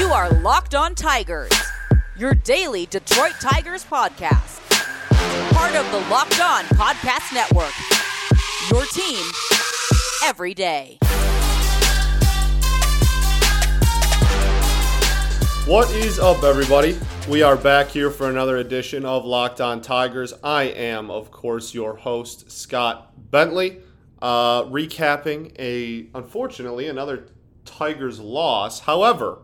You are Locked On Tigers, your daily Detroit Tigers podcast. Part of the Locked On Podcast Network. Your team every day. What is up, everybody? We are back here for another edition of Locked On Tigers. I am, of course, your host, Scott Bentley, uh, recapping a, unfortunately, another Tigers loss. However,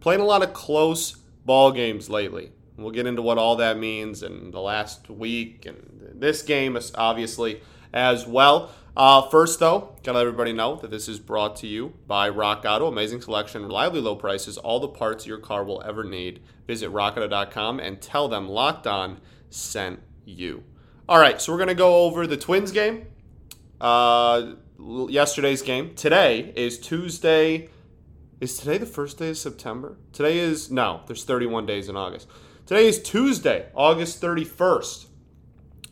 playing a lot of close ball games lately. We'll get into what all that means in the last week and this game, obviously, as well. Uh, first, though, gotta let everybody know that this is brought to you by Rock Auto. Amazing selection, reliably low prices, all the parts your car will ever need. Visit rockauto.com and tell them Locked On sent you. All right, so we're gonna go over the Twins game, uh, yesterday's game. Today is Tuesday. Is today the first day of September? Today is no. There's 31 days in August. Today is Tuesday, August 31st,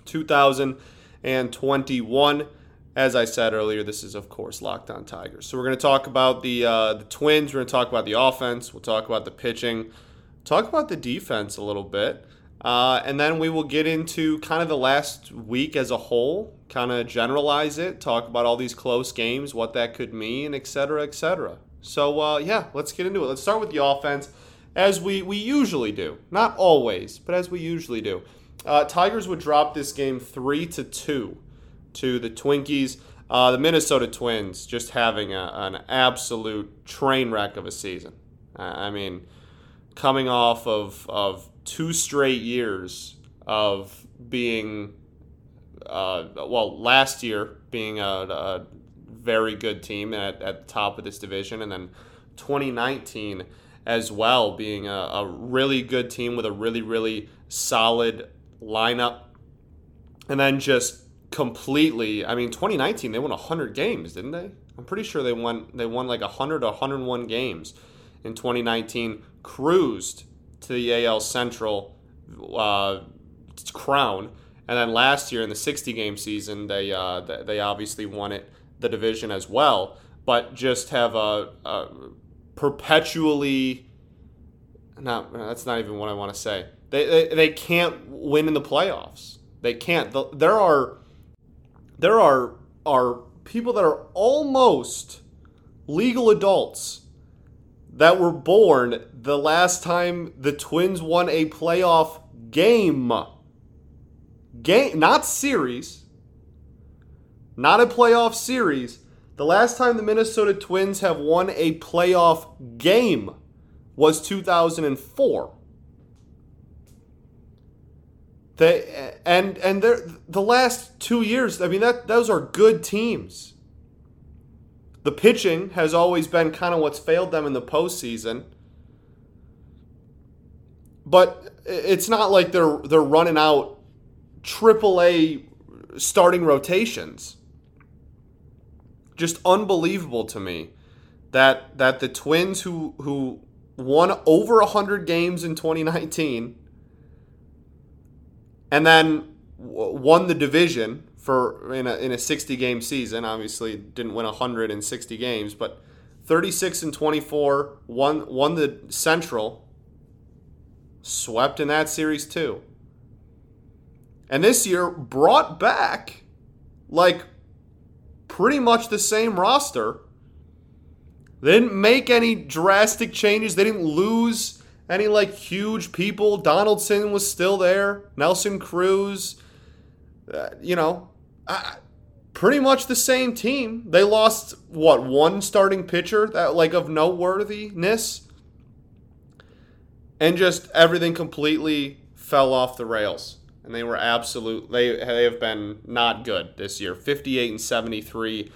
2021. As I said earlier, this is of course Locked On Tigers. So we're going to talk about the uh, the Twins. We're going to talk about the offense. We'll talk about the pitching. Talk about the defense a little bit, uh, and then we will get into kind of the last week as a whole. Kind of generalize it. Talk about all these close games, what that could mean, etc., etc. So uh, yeah, let's get into it. Let's start with the offense, as we we usually do. Not always, but as we usually do. Uh, Tigers would drop this game three to two to the Twinkies. Uh, the Minnesota Twins just having a, an absolute train wreck of a season. I mean, coming off of, of two straight years of being, uh, well, last year being a, a very good team at, at the top of this division, and then 2019 as well being a, a really good team with a really, really solid lineup. And then just completely. I mean, 2019 they won 100 games, didn't they? I'm pretty sure they won. They won like 100 or 101 games in 2019. Cruised to the AL Central uh, crown, and then last year in the 60 game season, they uh, they obviously won it the division as well. But just have a, a perpetually. Not that's not even what I want to say. They, they, they can't win in the playoffs. They can't. There are there are are people that are almost legal adults that were born the last time the Twins won a playoff game. Game, not series. Not a playoff series. The last time the Minnesota Twins have won a playoff game was 2004. They and and the last two years. I mean, that those are good teams. The pitching has always been kind of what's failed them in the postseason. But it's not like they're they're running out AAA starting rotations. Just unbelievable to me that that the Twins who who won over 100 games in 2019 and then won the division for in a, in a 60 game season. Obviously, didn't win 160 games, but 36 and 24 won won the Central. Swept in that series too. And this year brought back like pretty much the same roster. They didn't make any drastic changes. They didn't lose any like huge people. Donaldson was still there. Nelson Cruz. Uh, you know, uh, pretty much the same team. They lost what one starting pitcher that like of noteworthiness, and just everything completely fell off the rails. And they were absolute. They they have been not good this year. Fifty eight and seventy three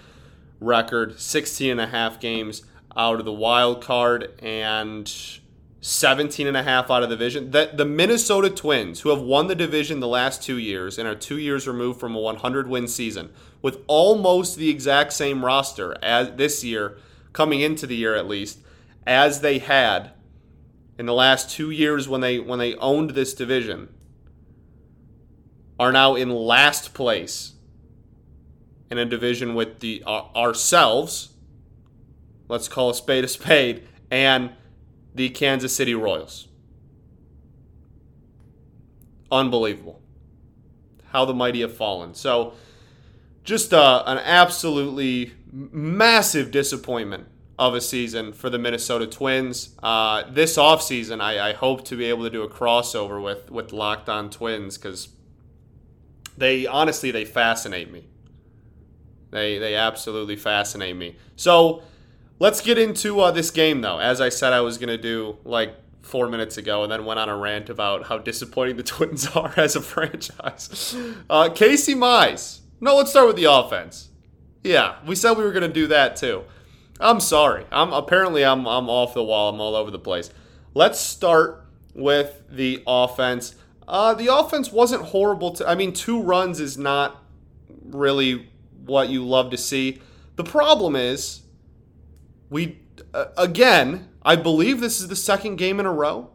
record, 16 and a half games out of the wild card, and 17 and a half out of the division. That the Minnesota Twins, who have won the division the last two years and are two years removed from a 100 win season, with almost the exact same roster as this year, coming into the year at least, as they had in the last two years when they when they owned this division, are now in last place in a division with the uh, ourselves. Let's call a spade a spade and the Kansas City Royals. Unbelievable. How the mighty have fallen. So, just uh, an absolutely massive disappointment of a season for the Minnesota Twins. Uh, this offseason, I, I hope to be able to do a crossover with, with Locked On Twins because they honestly they fascinate me. They they absolutely fascinate me. So let's get into uh, this game though. As I said, I was gonna do like four minutes ago, and then went on a rant about how disappointing the Twins are as a franchise. Uh, Casey Mize. No, let's start with the offense. Yeah, we said we were gonna do that too. I'm sorry. I'm apparently I'm I'm off the wall. I'm all over the place. Let's start with the offense. Uh, the offense wasn't horrible. To, I mean, two runs is not really what you love to see. The problem is, we uh, again. I believe this is the second game in a row.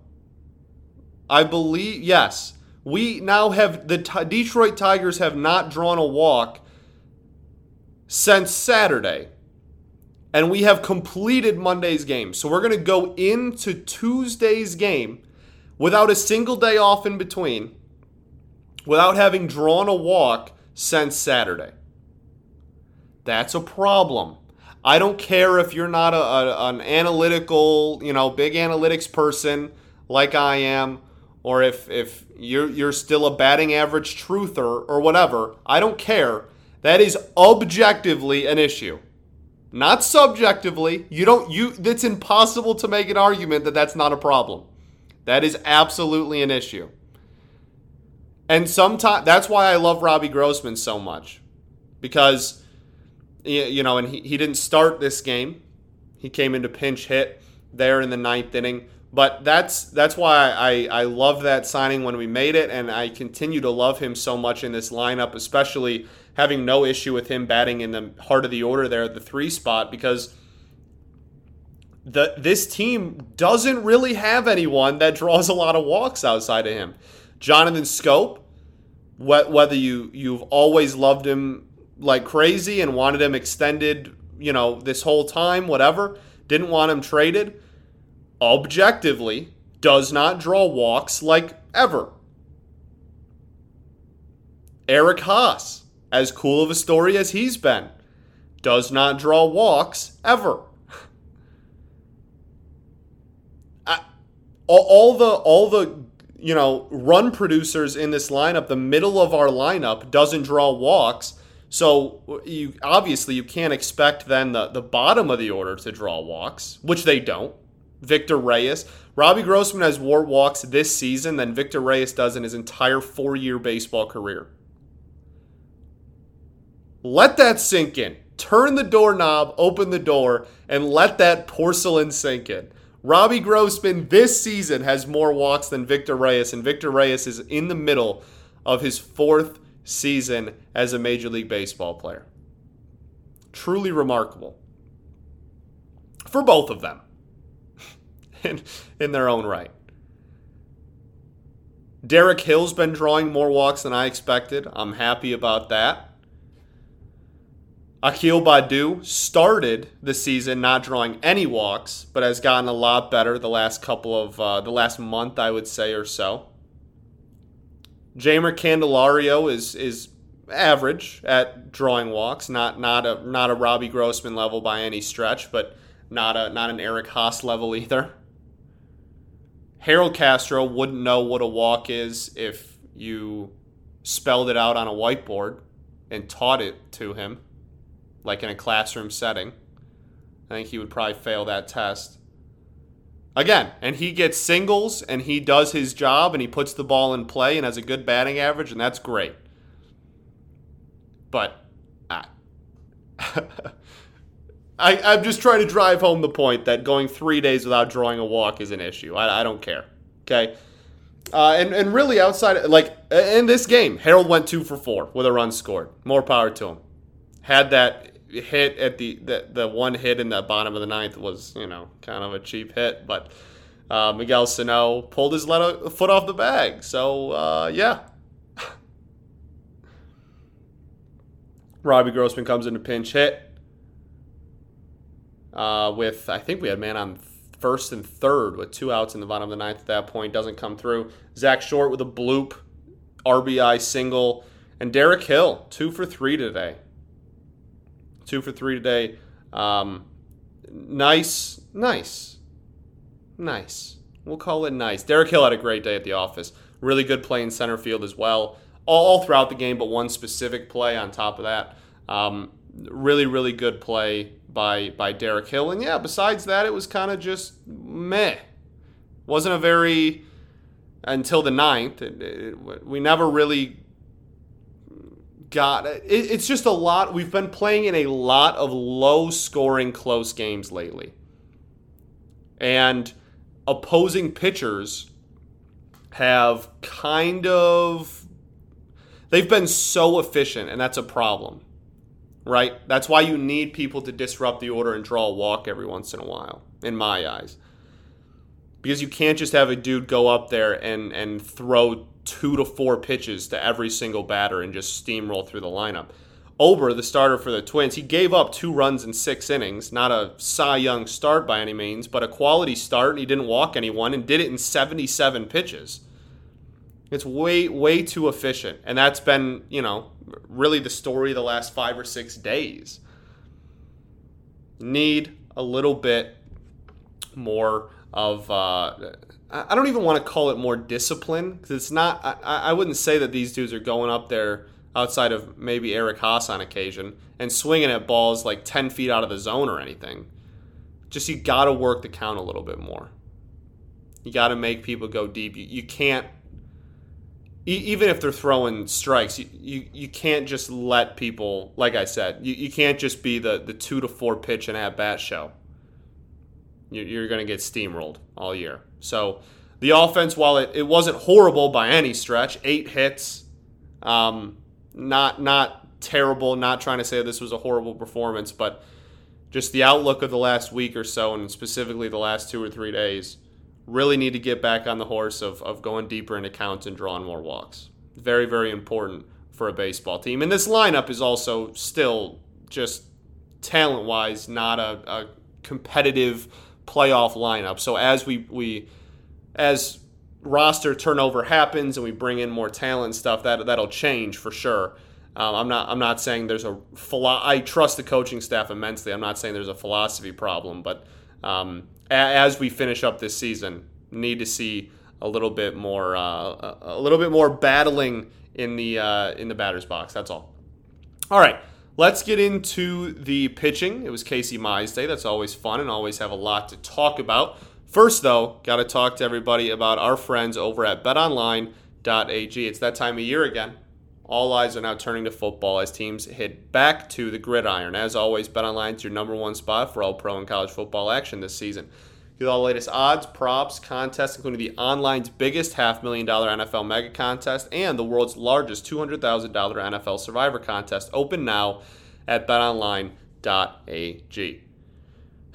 I believe yes. We now have the T- Detroit Tigers have not drawn a walk since Saturday. And we have completed Monday's game. So we're going to go into Tuesday's game without a single day off in between, without having drawn a walk since Saturday. That's a problem. I don't care if you're not a, a, an analytical, you know, big analytics person like I am, or if if you're you're still a batting average truther or whatever. I don't care. That is objectively an issue. Not subjectively. You don't you it's impossible to make an argument that that's not a problem. That is absolutely an issue. And sometimes that's why I love Robbie Grossman so much. Because you know, and he, he didn't start this game. He came into pinch hit there in the ninth inning. But that's that's why I, I love that signing when we made it, and I continue to love him so much in this lineup, especially having no issue with him batting in the heart of the order there at the three spot because the this team doesn't really have anyone that draws a lot of walks outside of him. Jonathan Schoop, whether you you've always loved him like crazy and wanted him extended, you know, this whole time, whatever, didn't want him traded, objectively does not draw walks like ever. Eric Haase, as cool of a story as he's been, does not draw walks ever. I, all, all the all the you know run producers in this lineup, the middle of our lineup doesn't draw walks. So you obviously you can't expect then the, the bottom of the order to draw walks, which they don't. Victor Reyes. Robbie Grossman has more walks this season than Victor Reyes does in his entire four year baseball career. Let that sink in. Turn the doorknob, open the door, and let that porcelain sink in. Robbie Grossman this season has more walks than Victor Reyes, and Victor Reyes is in the middle of his fourth season as a Major League Baseball player. Truly remarkable. For both of them, in, in their own right. Derek Hill's been drawing more walks than I expected. I'm happy about that. Akil Baddoo started the season not drawing any walks, but has gotten a lot better the last couple of uh, the last month, I would say, or so. Jeimer Candelario is is average at drawing walks, not not a not a Robbie Grossman level by any stretch, but not a not an Eric Haase level either. Harold Castro wouldn't know what a walk is if you spelled it out on a whiteboard and taught it to him like in a classroom setting. I think he would probably fail that test. Again, and he gets singles and he does his job and he puts the ball in play and has a good batting average, and that's great. But I, I, I'm just trying to drive home the point that going three days without drawing a walk is an issue. I, I don't care. Okay. Uh, and, and really outside, like in this game, Harold went two for four with a run scored. More power to him. Had that hit at the, the the one hit in the bottom of the ninth was you know kind of a cheap hit, but uh, Miguel Sano pulled his foot off the bag. So uh, yeah, Robbie Grossman comes into pinch hit uh, with I think we had man on first and third with two outs in the bottom of the ninth at that point. Doesn't come through. Zach Short with a bloop, RBI single, and Derek Hill two for three today. Two for three today. Um, nice, nice, nice. We'll call it nice. Derek Hill had a great day at the office. Really good play in center field as well. All, throughout the game, but one specific play on top of that. Um, really, really good play by by Derek Hill. And yeah, besides that, it was kind of just meh. Wasn't a very until the ninth. It, it, we never really got it, it's just a lot. We've been playing in a lot of low scoring, close games lately, and opposing pitchers have kind of they've been so efficient, and that's a problem right? That's why you need people to disrupt the order and draw a walk every once in a while, in my eyes. Because you can't just have a dude go up there and, and throw two to four pitches to every single batter and just steamroll through the lineup. Ober, the starter for the Twins, he gave up two runs in six innings. Not a Cy Young start by any means, but a quality start, and he didn't walk anyone and did it in 77 pitches. It's way, way too efficient. And that's been, you know, really the story the last five or six days. Need a little bit more of, uh, I don't even want to call it more discipline because it's not, I, I wouldn't say that these dudes are going up there outside of maybe Eric Haase on occasion and swinging at balls like 10 feet out of the zone or anything. Just you got to work the count a little bit more. You got to make people go deep. You, you can't even if they're throwing strikes, you, you, you can't just let people, like I said, you, you can't just be the, the two to four pitch and at bat show. You're, going to get steamrolled all year. So the offense, while it, it wasn't horrible by any stretch, eight hits, um, not not terrible. Not trying to say this was a horrible performance, but just the outlook of the last week or so, and specifically the last two or three days really need to get back on the horse of, of going deeper into counts and drawing more walks. Very, very important for a baseball team. And this lineup is also still just talent wise not a, a competitive playoff lineup. So as we, we as roster turnover happens and we bring in more talent stuff, that that'll change for sure. Um, I'm not I'm not saying there's a philo- I trust the coaching staff immensely. I'm not saying there's a philosophy problem, but um, as we finish up this season, need to see a little bit more, uh, a little bit more battling in the uh, in the batter's box. That's all. All right, let's get into the pitching. It was Casey Mize Day. That's always fun and always have a lot to talk about. First, though, got to talk to everybody about our friends over at BetOnline.ag. It's that time of year again. All eyes are now turning to football as teams head back to the gridiron. As always, BetOnline is your number one spot for all pro and college football action this season. Get all the latest odds, props, contests, including the online's biggest half million dollar NFL mega contest and the world's largest $200,000 NFL survivor contest. Open now at betonline.ag.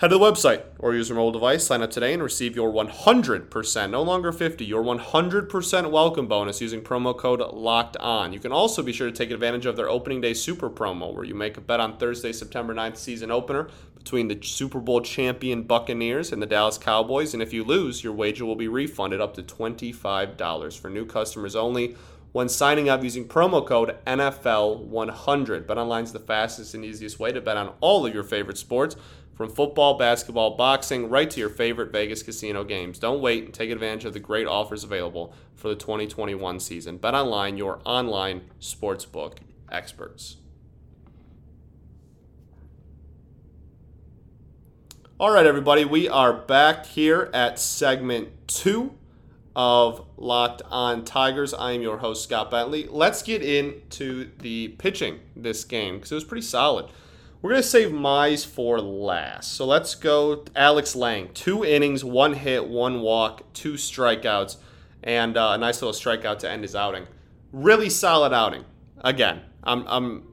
Head to the website or use your mobile device, sign up today, and receive your 100%, no longer 50, your 100% welcome bonus using promo code LOCKED ON. You can also be sure to take advantage of their opening day super promo where you make a bet on Thursday, September 9th season opener between the Super Bowl champion Buccaneers and the Dallas Cowboys. And if you lose, your wager will be refunded up to $25 for new customers only when signing up using promo code NFL100. BetOnline is the fastest and easiest way to bet on all of your favorite sports from football, basketball, boxing, right to your favorite Vegas casino games. Don't wait and take advantage of the great offers available for the 2021 season. BetOnline, your online sportsbook experts. All right, everybody, we are back here at segment two of Locked On Tigers. I am your host, Scott Bentley. Let's get into the pitching this game because it was pretty solid. We're going to save Mize for last. So let's go Alex Lange. Two innings, one hit, one walk, two strikeouts, and uh, a nice little strikeout to end his outing. Really solid outing. Again, I'm, I'm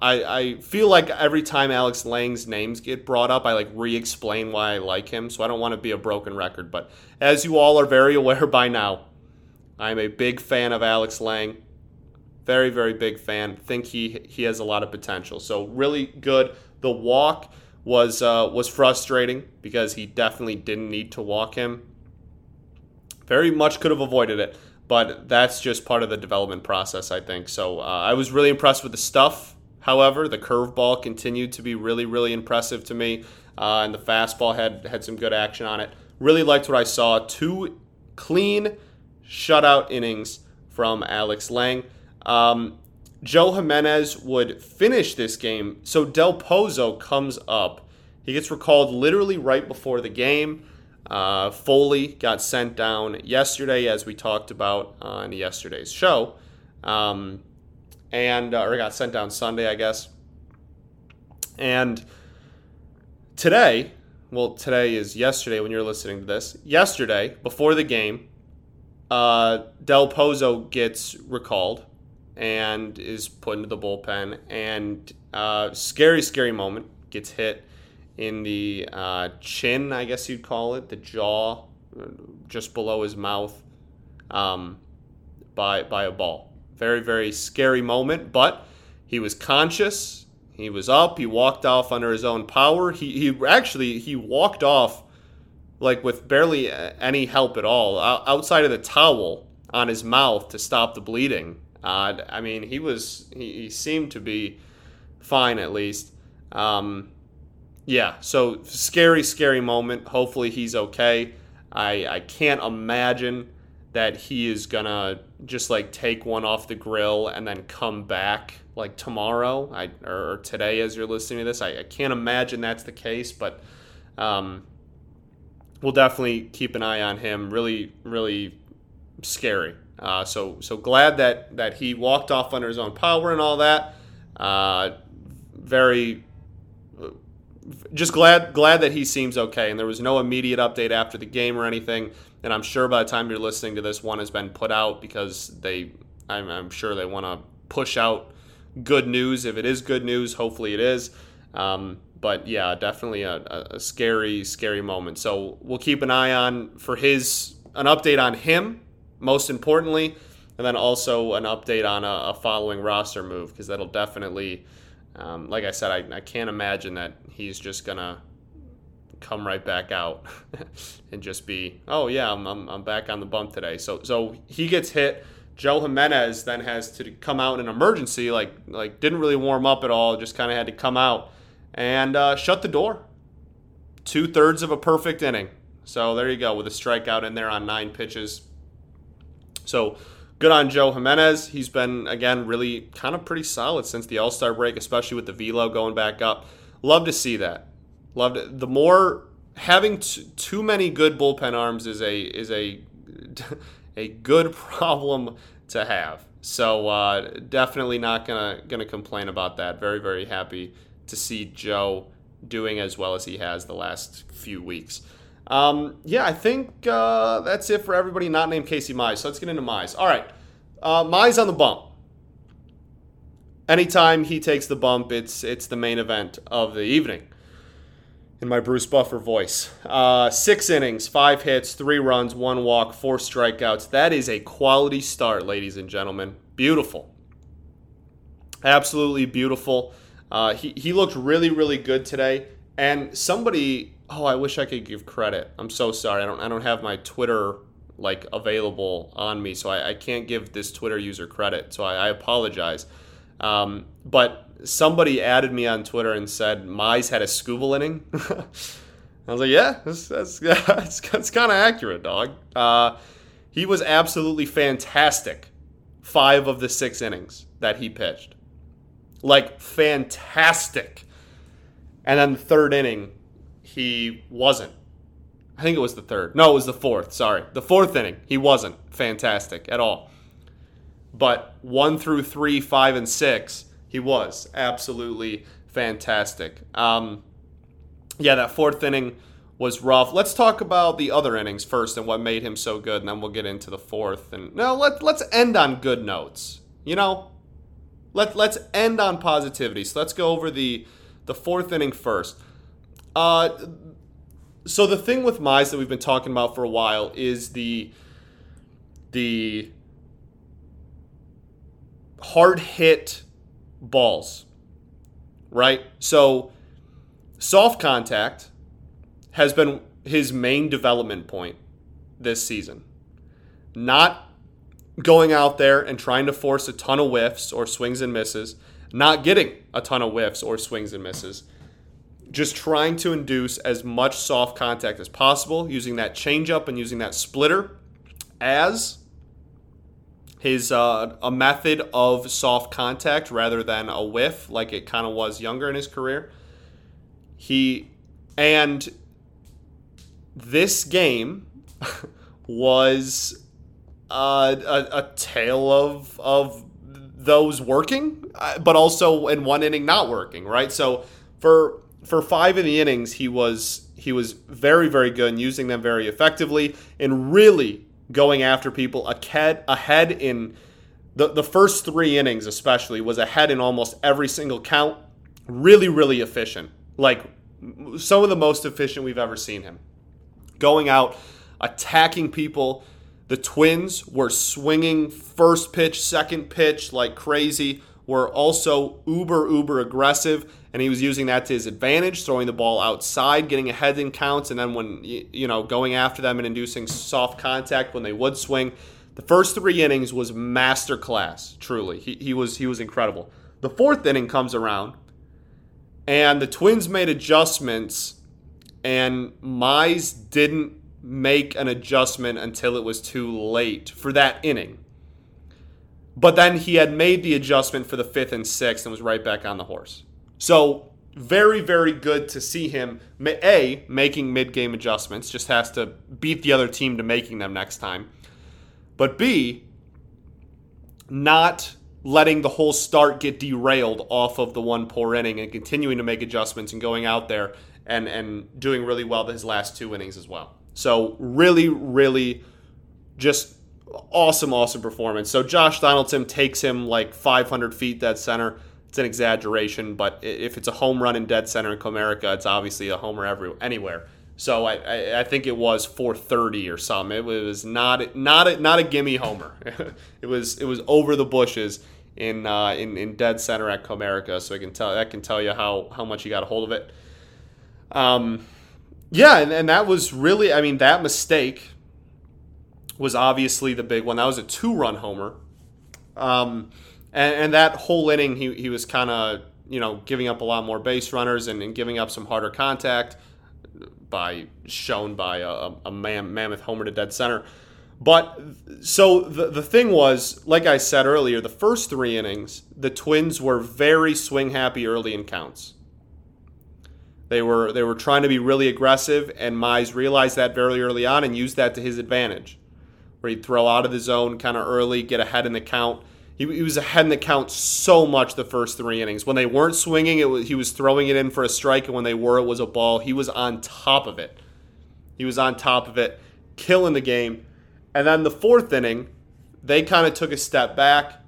I, I feel like every time Alex Lange's names get brought up, I like re-explain why I like him. So I don't want to be a broken record, but as you all are very aware by now, I'm a big fan of Alex Lange. Very, very big fan. Think he he has a lot of potential. So really good. The walk was uh, was frustrating because he definitely didn't need to walk him. Very much could have avoided it, but that's just part of the development process, I think. So uh, I was really impressed with the stuff. However, the curveball continued to be really, really impressive to me, uh, and the fastball had had some good action on it. Really liked what I saw. Two clean shutout innings from Alex Lange. Um, Joe Jimenez would finish this game. So Del Pozo comes up. He gets recalled literally right before the game. Uh, Foley got sent down yesterday, as we talked about on yesterday's show, um, and uh, or got sent down Sunday, I guess. And today, well, today is yesterday when you're listening to this. Yesterday, before the game, uh, Del Pozo gets recalled and is put into the bullpen. And uh, scary, scary moment gets hit in the uh, chin, I guess you'd call it, the jaw, just below his mouth, um, by by a ball. Very, very scary moment, but he was conscious. He was up. He walked off under his own power. He, he actually he walked off like with barely any help at all, outside of the towel on his mouth to stop the bleeding. Uh, I mean, he was he, he, seemed to be fine at least. Um, yeah, so scary, scary moment. Hopefully he's okay. I I can't imagine that he is gonna just like take one off the grill and then come back like tomorrow I, or today as you're listening to this. I, I can't imagine that's the case, but um, we'll definitely keep an eye on him. Really, really scary. Uh, so so glad that that he walked off under his own power and all that. Uh, very just glad glad that he seems okay. And there was no immediate update after the game or anything. And I'm sure by the time you're listening to this, one has been put out because they I'm, I'm sure they want to push out good news if it is good news. Hopefully it is. Um, but yeah, definitely a, a scary, scary moment. So we'll keep an eye on for his an update on him most importantly, and then also an update on a, a following roster move because that'll definitely, um, like I said, I, I can't imagine that he's just gonna come right back out and just be, oh yeah, I'm, I'm, I'm back on the bump today. So so he gets hit. Joe Jimenez then has to come out in an emergency, like like didn't really warm up at all, just kind of had to come out and uh, shut the door. Two thirds of a perfect inning. So there you go with a strikeout in there on nine pitches. So good on Joe Jimenez. He's been, again, really kind of pretty solid since the All Star break, especially with the velo going back up. Love to see that. Love it. The more having t- too many good bullpen arms is a is a a good problem to have. So uh, definitely not gonna gonna complain about that. Very very happy to see Joe doing as well as he has the last few weeks. Um, yeah, I think uh, that's it for everybody not named Casey Mize. So let's get into Mize. All right, uh, Mize on the bump. Anytime he takes the bump, it's it's the main event of the evening. In my Bruce Buffer voice, uh, six innings, five hits, three runs, one walk, four strikeouts. That is a quality start, ladies and gentlemen. Beautiful, absolutely beautiful. Uh, he he looked really really good today, and somebody oh, I wish I could give credit. I'm so sorry. I don't I don't have my Twitter like available on me, so I, I can't give this Twitter user credit. So I, I apologize. Um, but somebody added me on Twitter and said Mize had a Skubal inning. I was like, yeah, that's that's, that's, that's kind of accurate, dog. Uh, he was absolutely fantastic. Five of the six innings that he pitched, like fantastic. And then the third inning, he wasn't. I think it was the third. No, it was the fourth. Sorry. The fourth inning, he wasn't fantastic at all. But one through three, five, and six, he was absolutely fantastic. Um, yeah, that fourth inning was rough. Let's talk about the other innings first and what made him so good, and then we'll get into the fourth. And no, let let's end on good notes. You know, let let's end on positivity. So let's go over the the fourth inning first. Uh, so the thing with Mize that we've been talking about for a while is the the hard hit balls, right? So soft contact has been his main development point this season. Not going out there and trying to force a ton of whiffs or swings and misses, not getting a ton of whiffs or swings and misses. Just trying to induce as much soft contact as possible, using that changeup and using that splitter as his uh, a method of soft contact rather than a whiff like it kind of was younger in his career. He and this game was uh, a, a tale of of those working, uh, but also in one inning not working. Right, so for for five of the innings, he was he was very very good and using them very effectively and really going after people ahead ahead in the the first three innings especially was ahead in almost every single count. Really really efficient, like some of the most efficient we've ever seen him. Going out, attacking people. The Twins were swinging first pitch, second pitch like crazy. Were also uber uber aggressive and he was using that to his advantage, throwing the ball outside, getting ahead in counts, and then when you know going after them and inducing soft contact when they would swing. The first three innings was masterclass. Truly, he, he was he was incredible. The fourth inning comes around, and the Twins made adjustments, and Mize didn't make an adjustment until it was too late for that inning. But then he had made the adjustment for the fifth and sixth and was right back on the horse. So very, very good to see him a making mid-game adjustments. Just has to beat the other team to making them next time. But b not letting the whole start get derailed off of the one poor inning and continuing to make adjustments and going out there and and doing really well his last two innings as well. So really, really, just awesome, awesome performance. So Josh Donaldson takes him like 500 feet that center it's an exaggeration, but if it's a home run in dead center in Comerica, it's obviously a homer every, anywhere. So I, I, I think it was 430 or something. It was not not a, not a gimme homer. it was it was over the bushes in uh, in in dead center at Comerica. So I can tell that can tell you how how much he got a hold of it. Um, yeah, and, and that was really I mean that mistake was obviously the big one. That was a two run homer. Um, and, and that whole inning, he, he was kind of you know giving up a lot more base runners and, and, giving up some harder contact by shown by a, a man, mammoth homer to dead center. But so the the thing was, like I said earlier, the first three innings, the Twins were very swing happy early in counts. They were they were trying to be really aggressive, and Mize realized that very early on and used that to his advantage, where he'd throw out of the zone kind of early, get ahead in the count, he, he was ahead in the count so much the first three innings. When they weren't swinging, it was, he was throwing it in for a strike, and when they were, it was a ball. He was on top of it. He was on top of it, killing the game. And then the fourth inning, they kind of took a step back,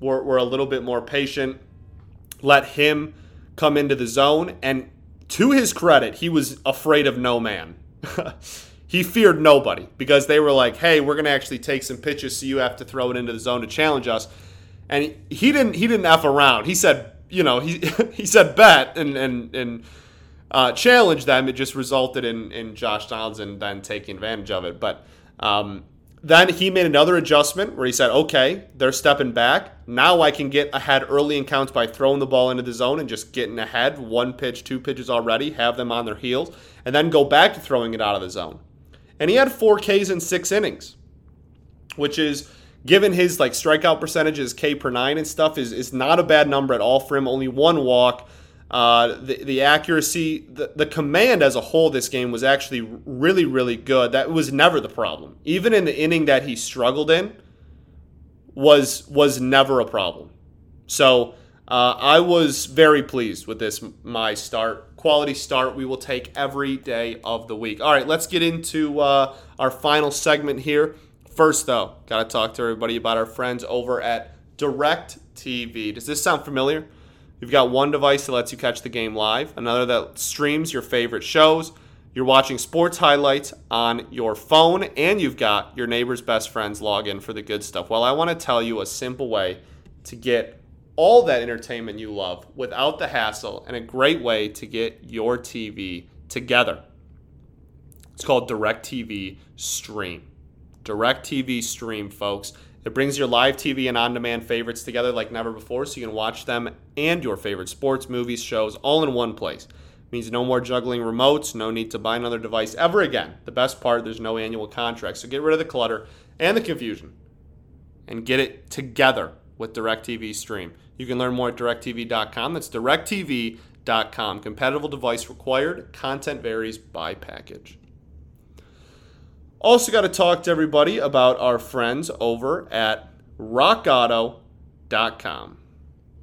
were, were a little bit more patient, let him come into the zone, and to his credit, he was afraid of no man. he feared nobody because they were like, "Hey, we're gonna actually take some pitches, so you have to throw it into the zone to challenge us." And he, didn't he didn't f around. He said, you know, he he said bet and and and uh, challenge them. It just resulted in in Josh Donaldson then taking advantage of it. But um, then he made another adjustment where he said, "Okay, they're stepping back. Now I can get ahead early in counts by throwing the ball into the zone and just getting ahead one pitch, two pitches already, have them on their heels, and then go back to throwing it out of the zone." And he had four Ks in six innings, which is given his like strikeout percentages, K per nine and stuff, is is not a bad number at all for him. Only one walk. Uh, the, the accuracy, the, the command as a whole, this game was actually really, really good. That was never the problem. Even in the inning that he struggled in, was was never a problem. So uh, I was very pleased with this my start quality start we will take every day of the week. All right, let's get into uh, our final segment here. First, though, got to talk to everybody about our friends over at Direct TV. Does this sound familiar? You've got one device that lets you catch the game live, another that streams your favorite shows. You're watching sports highlights on your phone, and you've got your neighbor's best friends log in for the good stuff. Well, I want to tell you a simple way to get all that entertainment you love without the hassle and a great way to get your TV together. It's called DirecTV Stream. DirecTV Stream, folks. It brings your live TV and on demand favorites together like never before so you can watch them and your favorite sports, movies, shows all in one place. It means no more juggling remotes, no need to buy another device ever again. The best part, there's no annual contract. So get rid of the clutter and the confusion and get it together with DirecTV Stream. You can learn more at directv.com. That's directv.com. Compatible device required. Content varies by package. Also, got to talk to everybody about our friends over at rockauto.com.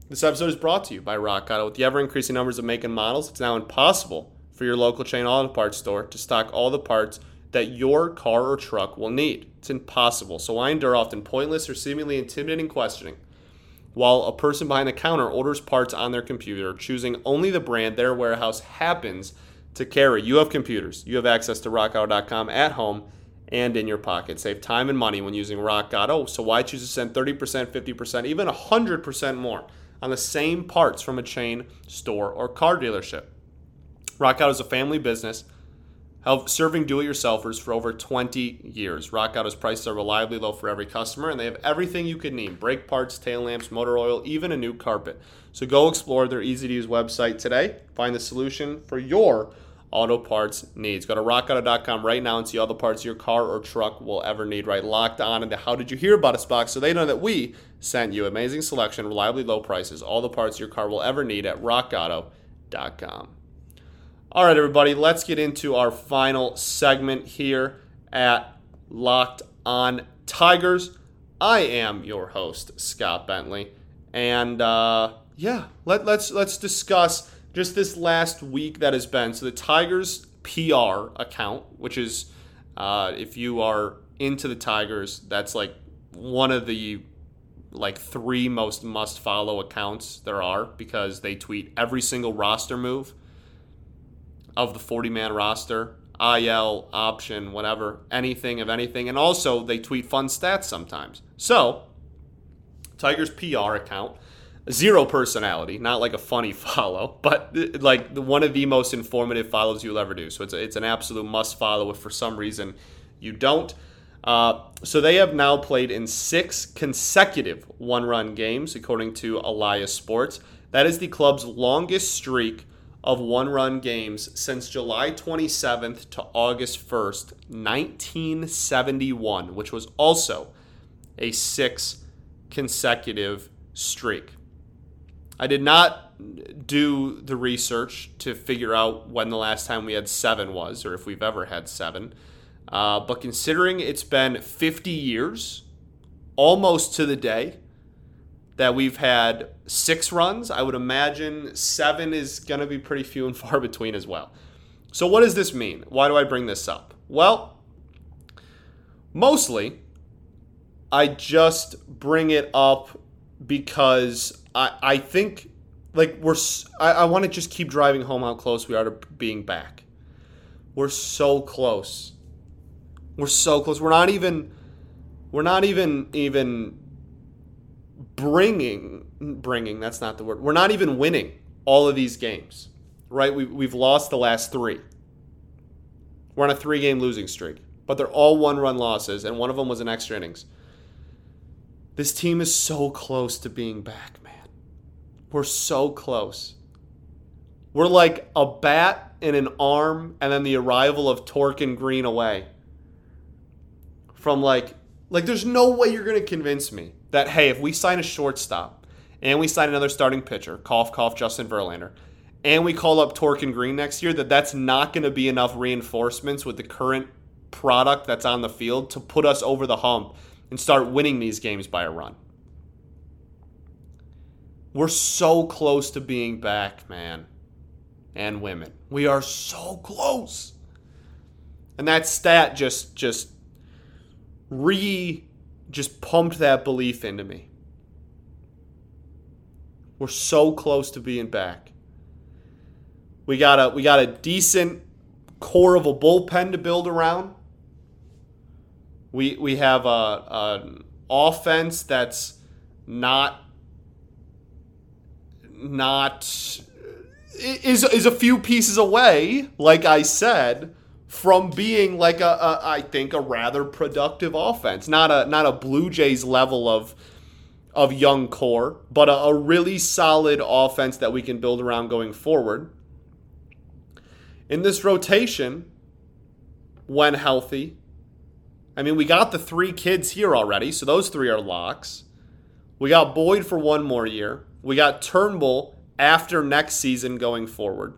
This episode is brought to you by Rock Auto. With the ever increasing numbers of make and models, it's now impossible for your local chain auto parts store to stock all the parts that your car or truck will need. It's impossible. So why endure often pointless or seemingly intimidating questioning while a person behind the counter orders parts on their computer, choosing only the brand their warehouse happens to carry? You have computers. You have access to rockauto.com at home and in your pocket. Save time and money when using Rock Auto. So why choose to spend 30%, 50%, even 100% more on the same parts from a chain store or car dealership? Rock Auto is a family business serving do-it-yourselfers for over 20 years. Rock Auto's prices are reliably low for every customer, and they have everything you could need: brake parts, tail lamps, motor oil, even a new carpet. So go explore their easy-to-use website today. Find the solution for your auto parts needs. Go to rockauto.com right now and see all the parts your car or truck will ever need. Right, locked on into how did you hear about us box, so they know that we sent you. Amazing selection, reliably low prices, all the parts your car will ever need at rockauto.com. All right, everybody, let's get into our final segment here at Locked On Tigers. I am your host, Scott Bentley, and uh, yeah, let, let's let's discuss just this last week that has been. So the Tigers PR account, which is uh, if you are into the Tigers, that's like one of the like three most must follow accounts there are because they tweet every single roster move of the 40 man roster, IL, option, whatever, anything of anything. And also, they tweet fun stats sometimes. So, Tigers PR account, zero personality, not like a funny follow, but like one of the most informative follows you'll ever do. So, it's, a, it's an absolute must follow if for some reason you don't. Uh, so they have now played in six consecutive one run games, according to Elias Sports. That is the club's longest streak of one run games since July 27th to August 1st, 1971, which was also a six consecutive streak. I did not do the research to figure out when the last time we had seven was, or if we've ever had seven. Uh, but considering it's been 50 years, almost to the day, that we've had six runs. I would imagine seven is going to be pretty few and far between as well. So, what does this mean? Why do I bring this up? Well, mostly I just bring it up because I, I think like we're I, I want to just keep driving home how close we are to being back. We're so close. We're so close. We're not even we're not even even bringing bringing that's not the word we're not even winning all of these games right? We, we've lost the last three. We're on a three game losing streak but they're all one run losses and one of them was in extra innings. This team is so close to being back man. We're so close. We're like a bat and an arm and then the arrival of Torkin Greene away from like like there's no way you're going to convince me that hey, if we sign a shortstop and we sign another starting pitcher, cough cough Justin Verlander, and we call up Torkin Greene next year, that that's not going to be enough reinforcements with the current product that's on the field to put us over the hump and start winning these games by a run. We're so close to being back, man, and women. We are so close. And that stat just just re just pumped that belief into me. We're so close to being back. We got a we got a decent core of a bullpen to build around. We we have a, an offense that's not not is is a few pieces away, like I said, from being like a, a I think a rather productive offense. Not a not a Blue Jays level of of young core, but a, a really solid offense that we can build around going forward. In this rotation, when healthy, I mean, we got the three kids here already, so those three are locks. We got Boyd for one more year. We got Turnbull after next season going forward.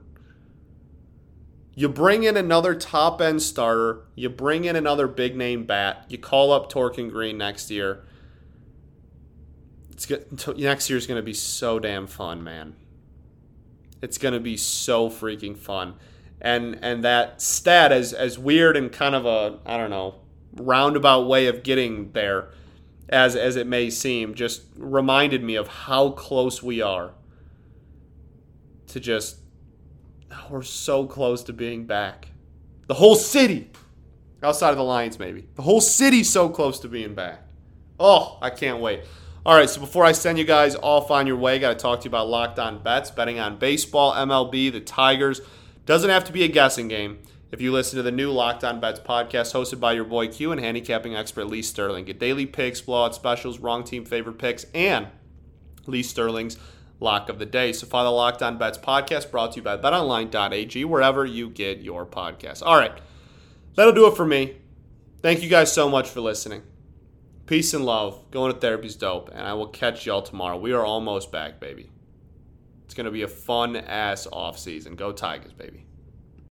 You bring in another top end starter, you bring in another big name bat, you call up Torkin Greene next year. It's good, next year's going to be so damn fun, man. It's going to be so freaking fun. And and that stat as as weird and kind of a I don't know, roundabout way of getting there as as it may seem just reminded me of how close we are to just we're so close to being back. The whole city, outside of the Lions, maybe. The whole city's so close to being back. Oh, I can't wait. All right, so before I send you guys off on your way, got to talk to you about locked on bets, betting on baseball, MLB, the Tigers. Doesn't have to be a guessing game. If you listen to the new Locked On Bets podcast hosted by your boy Q and handicapping expert Lee Sterling, get daily picks, blowout specials, wrong team favorite picks, and Lee Sterling's lock of the day. So follow the Locked On Bets podcast brought to you by betonline.ag, wherever you get your podcasts. All right, that'll do it for me. Thank you guys so much for listening. Peace and love. Going to therapy's dope, and I will catch y'all tomorrow. We are almost back, baby. It's going to be a fun ass off season. Go Tigers, baby.